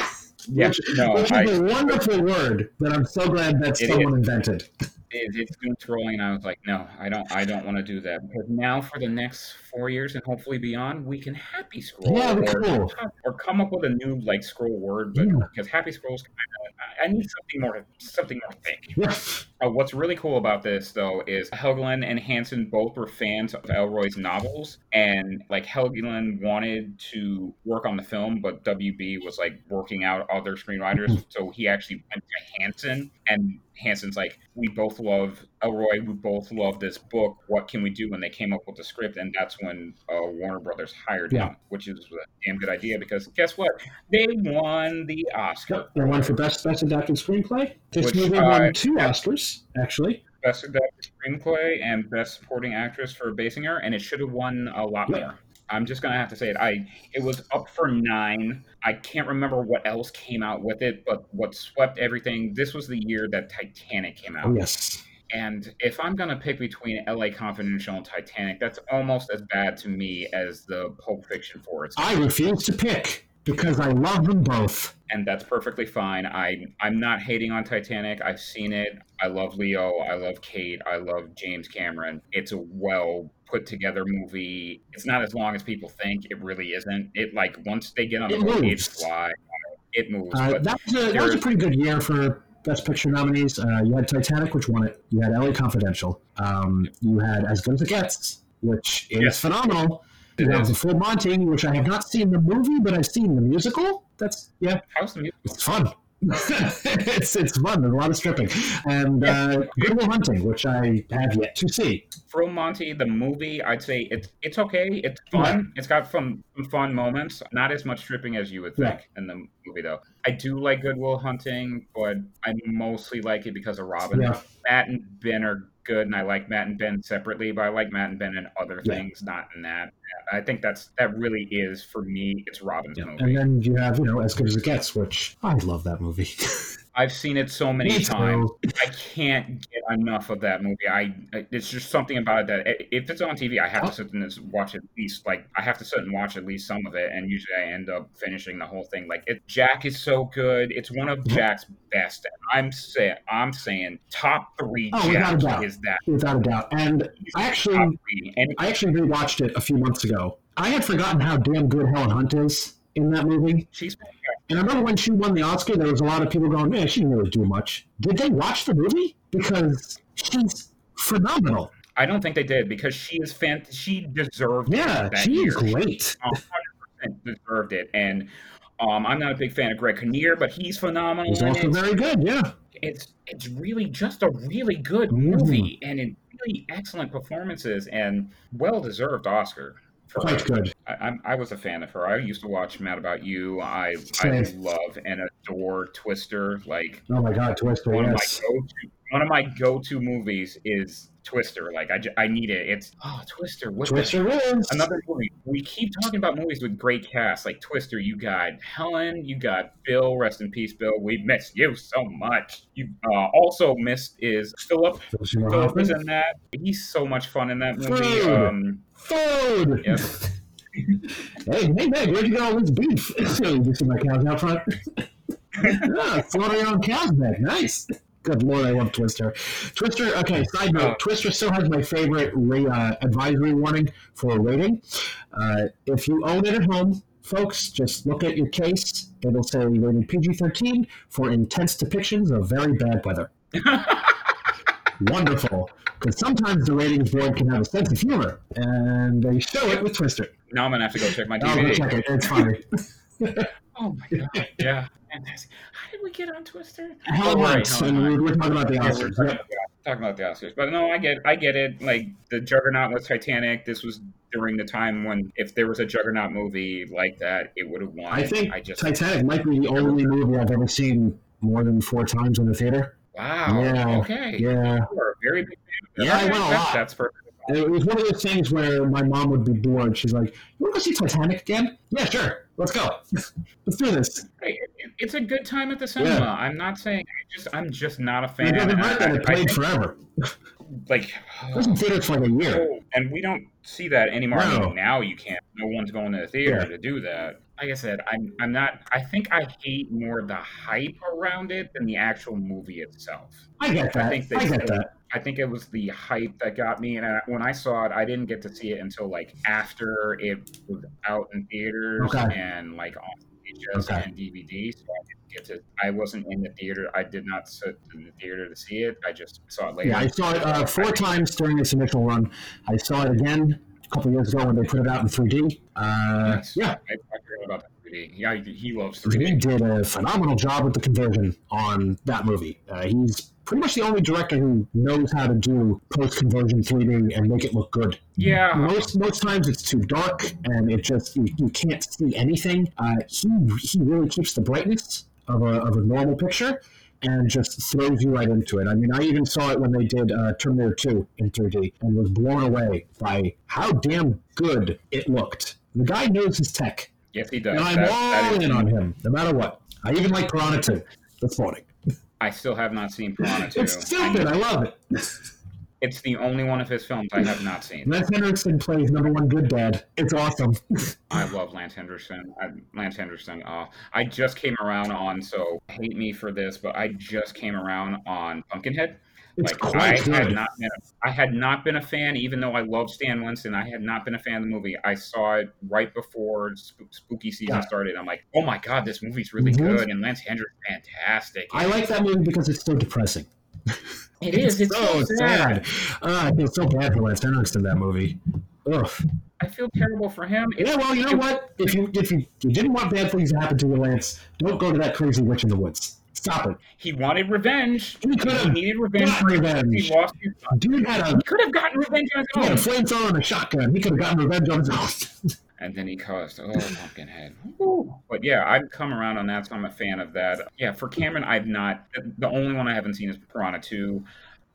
Yeah, which, no, which is I- a wonderful word that I'm so glad that someone invented. It, it's doom scrolling, and I was like, no, I don't, I don't want to do that because now for the next four years and hopefully beyond, we can happy scroll Yeah, or, cool. or come up with a new like scroll word, but Yeah. because happy scrolls, kind of, I need something more, something more thick. Uh, what's really cool about this, though, is Helgeland and Hanson both were fans of Ellroy's novels, and like Helgeland wanted to work on the film, but WB was like working out other screenwriters, so he actually went to Hanson, and Hanson's like, "We both love Ellroy. We both love this book. What can we do?" And they came up with the script, and that's when uh, Warner Brothers hired Yeah. him, which is a damn good idea because guess what? They won the Oscar. Yep, they won for best best adapted screenplay. This Which, movie uh, won two. Oscars, actually. Best Adapted Screenplay and Best Supporting Actress for Basinger, and it should have won a lot Yeah. more. I'm just gonna have to say it. I it was up for nine. I can't remember what else came out with it, but what swept everything. This was the year that Titanic came out. Oh, yes. And if I'm gonna pick between L.A. Confidential and Titanic, that's almost as bad to me as the Pulp Fiction Forrest. I refuse to pick because I love them both. and that's perfectly fine. I I'm not hating on Titanic. I've seen it. I love Leo. I love Kate. I love James Cameron. It's a well put together movie. It's not as long as people think. It really isn't. It like once they get on the It moves. it flies. It moves. Uh, that, was a, that was a pretty good year for Best Picture nominees. Uh, you had Titanic, which won it. You had LA Confidential. Um, you had As Good as It Gets, which is Yes. phenomenal. You have. The Full Monty, which I have not seen the movie, but I've seen the musical. That's, yeah, how's the music? it's fun. It's it's fun. There's a lot of stripping. And uh, Good Will Hunting, which I have yet to see. From Monty, the movie, I'd say it's it's okay. It's fun. It's got some, some fun moments. Not as much stripping as you would Yeah. think in the movie, though. I do like Good Will Hunting, but I mostly like it because of Robin. Yeah. Matt and Ben are good, and I like Matt and Ben separately, but I like Matt and Ben in other Yeah. things, not in that. I think that's that really is for me. It's Robin's And movie. then you have, you know, As Good as It Gets, which I love that movie. I've seen it so many Me too. times. I can't get enough of that movie. I it's just something about it that if it's on TV, I have to sit and watch at least like I have to sit and watch at least some of it, and usually I end up finishing the whole thing. Like it, Jack is so good. It's one of mm-hmm. Jack's best. I'm saying I'm saying top three. Oh, without a doubt. is that Without a doubt. And I actually. And I actually rewatched it a few months ago. I had forgotten how damn good Helen Hunt is in that movie. she's And I remember when she won the Oscar, there was a lot of people going, man, she didn't really do much. Did they watch the movie? Because she's phenomenal. I don't think they did because she is fan. She deserved. Yeah, it she year. is great. hundred percent deserved it. And um, I'm not a big fan of Greg Kinnear, but he's phenomenal. He's also very good, yeah. it's it's really just a really good movie and it really excellent performances and well deserved Oscar. Quite good. I, I'm, was a fan of her. I used to watch Mad About You. I I love and adore Twister. Like Oh my God, Twister, one yes. of my go to one of my go to movies is Twister. Like I, I need it. It's oh Twister. What Twister wins. Another movie. We keep talking about movies with great cast, like Twister. You got Helen. You got Bill. Rest in peace, Bill. We miss you so much. You uh, also missed is Philip. Philip is in that. He's so much fun in that movie. Food. Um, Food. Hey, hey, where'd you get all this beef? so you see my cows out front? yeah, your own cows, Meg. Nice. Good lord, I love Twister. Twister, okay, side note, Oh. Twister still has my favorite uh, advisory warning for a rating. Uh, if you own it at home, folks, just look at your case. It'll say rated PG 13 for intense depictions of very bad weather. Wonderful. Because sometimes the ratings board can have a sense of humor, and they show it with Twister. now I'm gonna have to go check my DVD. check it. It's funny. Oh my god! Yeah, fantastic. How did we get on Twister? Helen Oh, right, and Hunt. we're, we're talking about the Yeah, we're Oscars. talking, yeah, talking about the Oscars, but no, I get, I get it. Like the Juggernaut was Titanic. This was during the time when, if there was a Juggernaut movie like that, it would have won. I think I just Titanic might be the only movie I've ever seen more than four times in the theater. wow. Yeah, Okay. Yeah. You very big fan. Yeah, I went a lot. That's perfect. It was one of those things where my mom would be bored. She's like, "You want to go see Titanic again? Yeah, sure. Let's go. Let's do this." It's a good time at the cinema. Yeah. I'm not saying. I just, I'm just not a It fan. doesn't I- hurt that I- it I played forever. like, It was in theaters for like a year. Oh, and we don't see that anymore. I mean, now you can't. No one's going to the theater Yeah. to do that. Like I said, I'm I'm not. I think I hate more the hype around it than the actual movie itself. I get that. I I, think they get said- that. I think it was the hype that got me, and I, when I saw it, I didn't get to see it until like after it was out in theaters Okay. and like on VHS Okay. and DVD. So I didn't get to. I wasn't in the theater. I did not sit in the theater to see it. I just saw it later. Yeah, I saw it uh, four times during this initial run. I saw it again a couple years ago when they put it out in 3D. Uh, Nice. yeah, I, I about that 3D. Yeah, he, he loves 3D. did a phenomenal job with the conversion on that movie. Uh, he's pretty much the only director who knows how to do post conversion 3D and make it look good. Yeah. Most most times it's too dark and it just you, you can't see anything. Uh, he he really keeps the brightness of a, of a normal picture and just throws you right into it. I mean, I even saw it when they did uh, Terminator 2 in 3D and was blown away by how damn good it looked. The guy knows his tech. Yes, he does. And I'm That- all that is- in on him, no matter what. I even like Piranha 2 this morning. I still have not seen Piranha 2. It's stupid. I love it. It's the only one of his films I have not seen. Lance Henriksen plays number one good dad. It's awesome. I love Lance Henderson. I, Lance Henderson. Uh, I just came around on. So hate me for this, but I just came around on Pumpkinhead. It's like quite I had not been, a, I had not been a fan, even though I love Stan Winston. I had not been a fan of the movie. I saw it right before spook, spooky season Yeah. started. I'm like, oh my god, this movie's really Mhm. good, and Lance Henderson's fantastic. I like that movie because it's so depressing. It is. It's so sad. Ah, I feel so bad for Lance Henriksen in that movie. Ugh. I feel terrible for him. Yeah, well, you know what? If you if you, you didn't want bad things to happen to you, Lance, don't go to that crazy witch in the woods. Stop it. He wanted revenge. He could have needed revenge. revenge. He lost his son. Dude had a He could have gotten revenge on he had a his own. flamethrower and a shotgun. He could have gotten revenge on his own. And then he caused, oh, Pumpkinhead. Woo. But yeah, I've come around on that, so I'm a fan of that. Yeah, for Cameron, I've not, the only one I haven't seen is Piranha 2.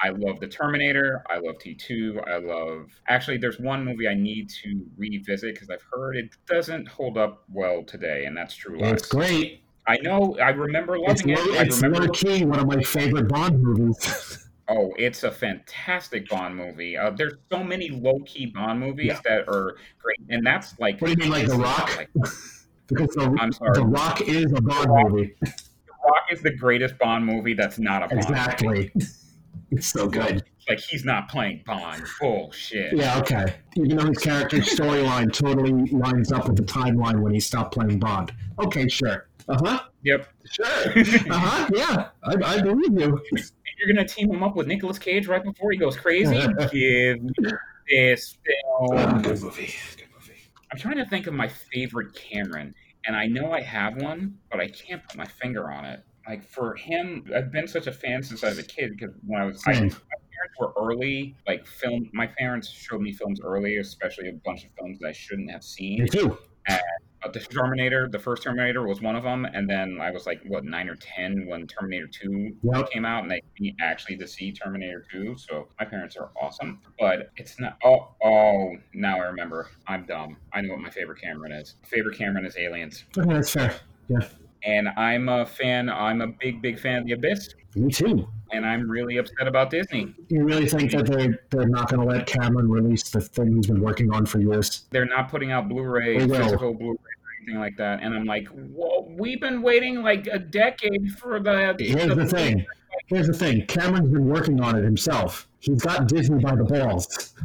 I love The Terminator. I love T2. I love, actually, there's one movie I need to revisit because I've heard it doesn't hold up well today, and that's True Lies. it's great. I know, I remember It's loving low, it. I it's remember key one of my favorite Bond movies. Oh, it's a fantastic Bond movie. Uh, there's so many low key Bond movies Yeah. that are great, and that's like. What do you mean, like The Rock? Like, because the, I'm sorry. the Rock is a Bond Rock. movie. The Rock is the greatest Bond movie that's not a Bond. movie. Exactly. It's so good. Like he's not playing Bond. Bullshit. Yeah, okay. Even though his character's storyline totally lines up with the timeline when he stopped playing Bond. Okay, sure. Uh huh. Yep. Sure. Uh huh. Yeah, I, I believe you. You're gonna team him up with Nicolas Cage right before he goes crazy. Give me this film. good movie. Good movie. I'm trying to think of my favorite Cameron, and I know I have one, but I can't put my finger on it. Like for him, I've been such a fan since I was a kid because when I was, I, my parents were early, like film. My parents showed me films early, especially a bunch of films that I shouldn't have seen. Me too. Uh, the Terminator, the first Terminator was one of them, and then I was like, what, nine or ten when Terminator Two Yep. came out, and they actually to see Terminator Two. So my parents are awesome, but it's not. Oh, oh, now I remember. I'm dumb. I know what my favorite Cameron is. Favorite Cameron is Aliens, Okay, that's fair. Yeah. and I'm a fan. I'm a big, big fan of The Abyss, Me too. and I'm really upset about Disney. You really think that they're they're not going to let Cameron release the thing he's been working on for years? They're not putting out Blu-ray, physical Blu-ray. Or Anything like that, and I'm like, mm-hmm. well, we've been waiting like a decade for the. Here's the thing. Here's the thing. Cameron's been working on it himself. He's got Disney by the balls.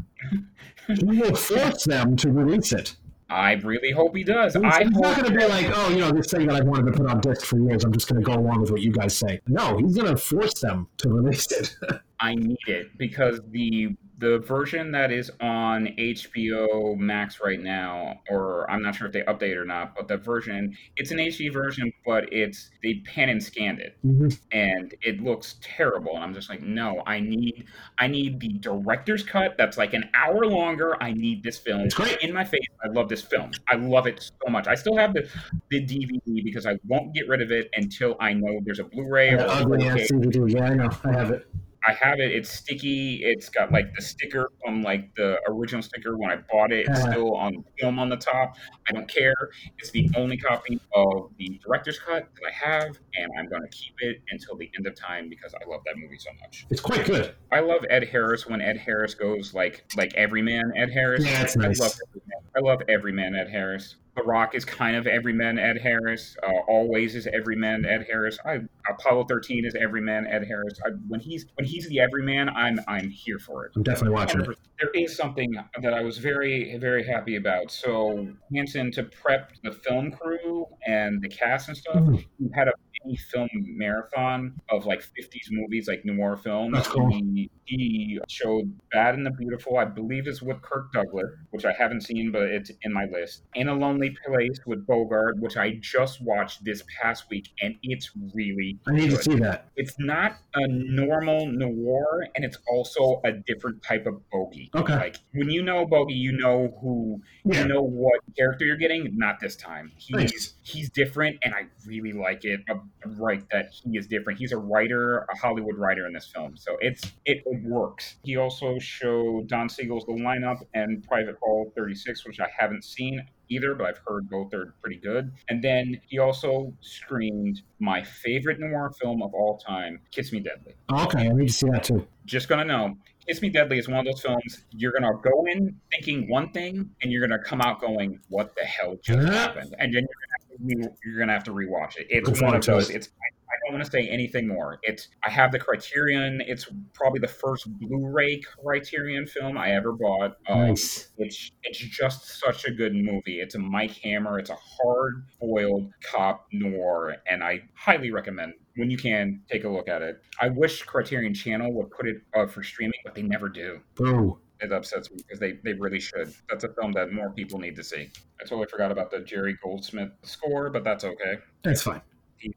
he will force them to release it. I really hope he does. He's, I he's not hope going to be like, oh, you know, this thing that I've wanted to put on disc for years. I'm just going to go along with what you guys say. No, he's going to force them to release it. I need it because the the version that is on HBO Max right now, or I'm not sure if they update or not, but the version it's an HD version, but it's they pan and scanned it, Mhm. and it looks terrible. And I'm just like, no, I need I need the director's cut that's like an hour longer. I need this film It's great. in my face. I love this film. I love it so much. I still have the the DVD because I won't get rid of it until I know there's a Blu-ray or ugly ass DVD. Yeah, I know. I have it. I have it. It's sticky. It's got like the sticker from like the original sticker when I bought it. It's still on film on the top. I don't care. It's the only copy of the director's cut that I have, and I'm going to keep it until the end of time because I love that movie so much. It's quite good. I love Ed Harris when Ed Harris goes like like everyman Ed Harris. Yeah, it's I nice. love everyman. I love everyman Ed Harris. The Rock is kind of everyman Ed Harris. Uh, Always is everyman Ed Harris. I, Apollo 13 is everyman Ed Harris. I, when he's when he's the everyman, I'm I'm here for it. I'm definitely watching it. There is something that I was very, very happy about. So Hanson to prep the film crew and the cast and stuff, Mhm. he had a mini film marathon of like 50s movies, like noir films. That's cool. He, he showed Bad and the Beautiful, I believe is with Kirk Douglas, which I haven't seen, but it's in my list. In a Lonely Place with Bogart, which I just watched this past week, and it's really I need to see that. it's not a normal noir and it's also a different type of Bogie Okay. like when you know Bogie you know who Yeah. you know what character you're getting not this time he's Nice. he's different and i really like it a right that he is different. He's a writer, a Hollywood writer in this film, so it's it, it works. He also showed Don Siegel's The Lineup and Private Hell 36, which I haven't seen either, but I've heard both are pretty good. And then he also screened my favorite noir film of all time, Kiss Me Deadly. Okay, I need to see that too. Just gonna know. Kiss Me Deadly is one of those films you're gonna go in thinking one thing, and you're gonna come out going, "What the hell just happened?" And then you're gonna have to, re- you're gonna have to rewatch it. It's one of those. it. It's I, I don't want to say anything more. It's I have the Criterion. It's probably the first Blu-ray Criterion film I ever bought. Um, Nice. It's it's just such a good movie. It's a Mike Hammer. It's a hard-boiled cop noir, and I highly recommend when you can take a look at it. I wish Criterion Channel would put it up for streaming, but they never do. Boo. It upsets me because they, they really should. That's a film that more people need to see. I totally forgot about the Jerry Goldsmith score, but that's okay. That's fine.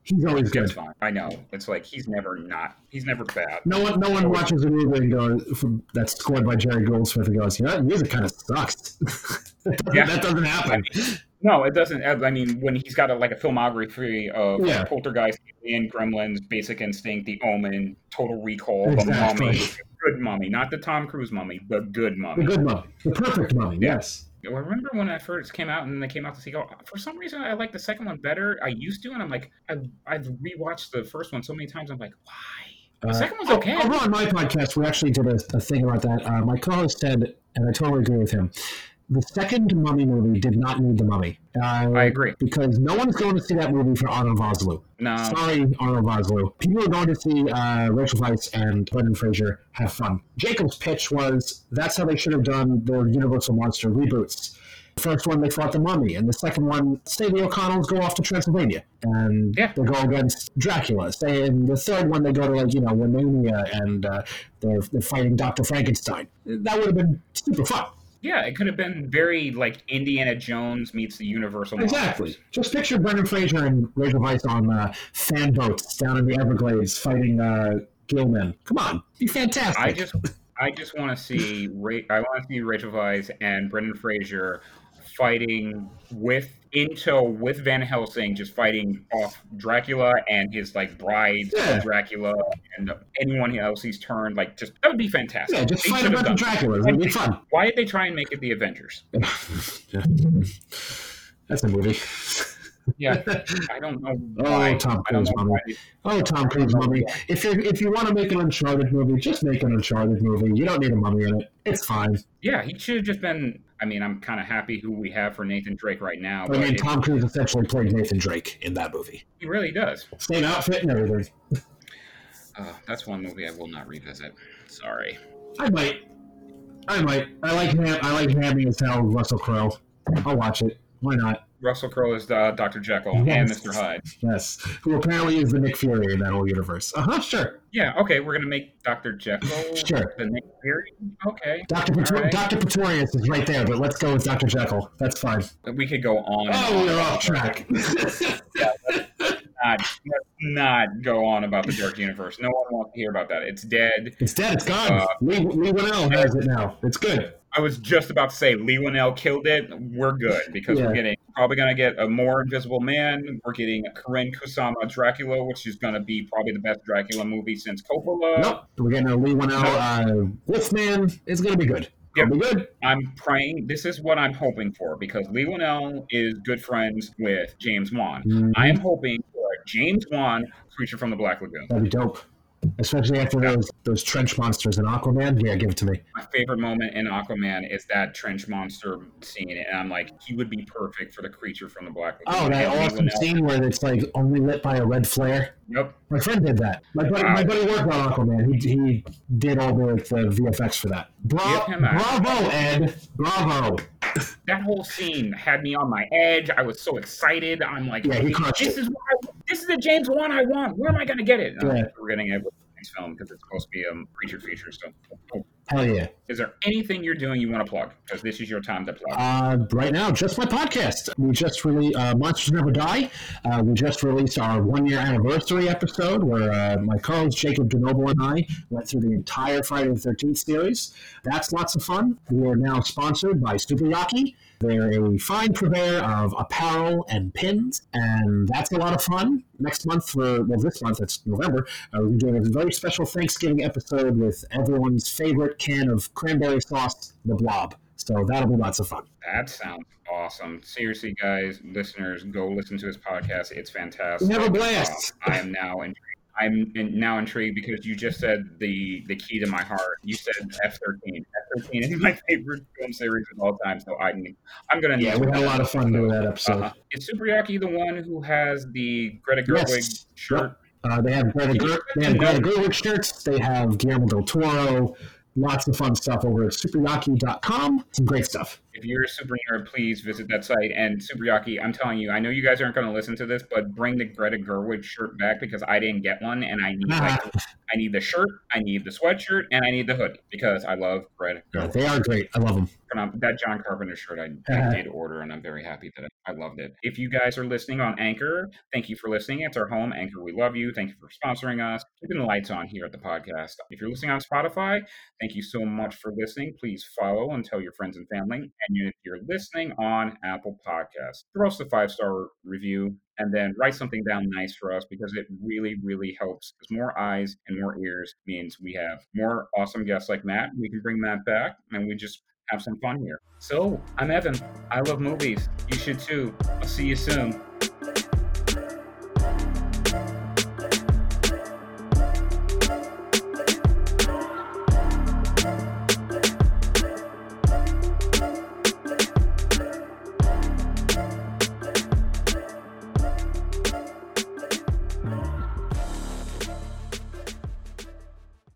He's always good. fine. I know. It's like he's never not. He's never bad. No one, no one watches a movie and goes from, that's scored by Jerry Goldsmith and goes, "You know, that music kind of sucks." that, doesn't, Yeah. that doesn't happen. No, it doesn't. I mean, when he's got a, like a filmography of Yeah. Poltergeist, Alien, Gremlins, Basic Instinct, The Omen, Total Recall, Exactly. The Mummy, good Mummy, not the Tom Cruise Mummy, the good Mummy, The good mummy, the perfect mummy. Yes. I remember when I first came out and they came out to see. Oh, for some reason, I like the second one better. I used to, and I'm like, I've, I've rewatched the first one so many times. I'm like, why? The second one's Uh, okay. Over on my podcast, we actually did a, a thing about that. Uh, my co-host said, and I totally agree with him. The second Mummy movie did not need the Mummy. Uh, I agree. because no one's going to see that movie for Arnold Vosloo. No. Sorry, Arnold Vosloo. People are going to see uh, Rachel Weisz and Brendan Fraser have fun. Jacob's pitch was that's how they should have done their Universal Monster reboots. The first one, they fought the mummy, and the second one, say the O'Connells go off to Transylvania, and Yeah. they go against Dracula. Say in the third one, they go to like you know Romania, and uh, they're they're fighting Doctor Frankenstein. That would have been super fun. Yeah, it could have been very like Indiana Jones meets the Universal. Exactly. Monsters. Just picture Brendan Fraser and Rachel Weisz on uh, fan boats down in the Everglades fighting uh, Gill-man. Come on, be fantastic. I just, I just want to see. Ra- I want to see Rachel Weisz and Brendan Fraser fighting with Intel with Van Helsing, just fighting off Dracula and his like brides, Yeah. Dracula, and anyone else he's turned. Like, just that would be fantastic. yeah, just They fight should a have bunch of done It'd be fun. Why did they try and make it the Avengers? Yeah. That's a movie. Yeah, I don't know Oh. Tom Cruise mummy. Oh, Tom Cruise mummy. If you if you want to make an Uncharted movie, just make an Uncharted movie. You don't need a mummy in it. It's fine. Yeah, he should have just been. I mean, I'm kind of happy who we have for Nathan Drake right now. I mean, Tom Cruise essentially played Nathan Drake in that movie. he really does. Same outfit and everything. Uh, that's one movie I will not revisit. Sorry. I might. I might. I like ham- I like hammy as hell Russell Crowe. I'll watch it. Why not? Russell Crowe is uh, Dr. Jekyll and Mr. Hyde. Yes. Who apparently is the Nick Fury in that whole universe. Uh huh. Sure. Yeah, okay, we're gonna make Dr. Jekyll Sure. the Nick Fury. Okay, Doctor All Pretor- right. Doctor Pretorius is right there, but let's go with Doctor Jekyll. That's fine. we could go on. Oh, we're off track. yeah, Not, let's not go on about the Dark Universe. No one wants to hear about that. It's dead. it's dead. It's gone. Uh, Lee, Leigh Whannell has it now. It's good. I was just about to say Leigh Whannell killed it. We're good because Yeah. we're getting probably going to get a more Invisible Man. We're getting Karyn Kusama Dracula, which is going to be probably the best Dracula movie since Coppola. nope. We're getting a Leigh Whannell uh, Wolfman. It's gonna be good. Yeah. Good. I'm praying. This is what I'm hoping for because Leigh Whannell is good friends with James Wan. Mhm. I am hoping for a James Wan Creature from the Black Lagoon. That'd be dope. Especially after those those trench monsters in Aquaman. Yeah, give it to me. My favorite moment in Aquaman is that trench monster scene, and I'm like, he would be perfect for the creature from the Black Lagoon. Oh, that awesome scene where it's like only lit by a red flare. Yep. My friend did that. My buddy, Wow. my buddy worked on Aquaman. He, he did all the, the VFX for that. Bra- Give him a- bravo, Ed. Bravo. That whole scene had me on my edge. I was so excited. I'm like, Yeah, he crushed this it. is what I, this is the James Wan I want. Where am I going to get it? And I'm Yeah. like, We're getting it with the next film because it's supposed to be a creature feature. So Hell yeah. Is there anything you're doing you want to plug? Because this is your time to plug. Uh, right now, just my podcast. We just released uh, Monsters Never Die. Uh, we just released our one year anniversary episode where uh, my co host Jacob DeNoble and I went through the entire Friday the 13th series. That's lots of fun. We are now sponsored by Super Yaki. They're a fine purveyor of apparel and pins, and that's a lot of fun. Next month, for well, this month it's November, uh, we're doing a very special Thanksgiving episode with everyone's favorite can of cranberry sauce, the Blob. So that'll be lots of fun. That sounds awesome. Seriously, guys, listeners, go listen to his podcast. It's fantastic. We have a blast. Uh, I am now intrigued. I'm now intrigued because you just said the the key to my heart. You said F thirteen. F thirteen is my favorite film series of all time. So I I'm gonna yeah, we had a lot of fun doing that episode. Uh, is Super Yaki the one who has the Greta Gerwig Yes. shirt? Uh, they have Greta, Ger- they have Greta Gerwig shirts. They have Guillermo del Toro. Lots of fun stuff over at superyaki.com. Some great stuff. If you're a super nerd, please visit that site. And Super Yaki, I'm telling you, I know you guys aren't going to listen to this, but bring the Greta Gerwig shirt back because I didn't get one, and I need like I need the shirt, I need the sweatshirt, and I need the hoodie because I love Greta Yeah, Gerwig. they are great. I love them. That John Carpenter shirt I, I uh-huh. did order, and I'm very happy that I, I loved it. If you guys are listening on Anchor, thank you for listening. It's our home, Anchor. We love you. Thank you for sponsoring us, keeping the lights on here at the podcast. If you're listening on Spotify, thank you so much for listening. Please follow and tell your friends and family. And if you're listening on Apple Podcasts, throw us a five star review and then write something down nice for us because it really, really helps. Because more eyes and more ears means we have more awesome guests like Matt. We can bring Matt back, and we just have some fun here. So, I'm Evan. I love movies. You should too. I'll see you soon.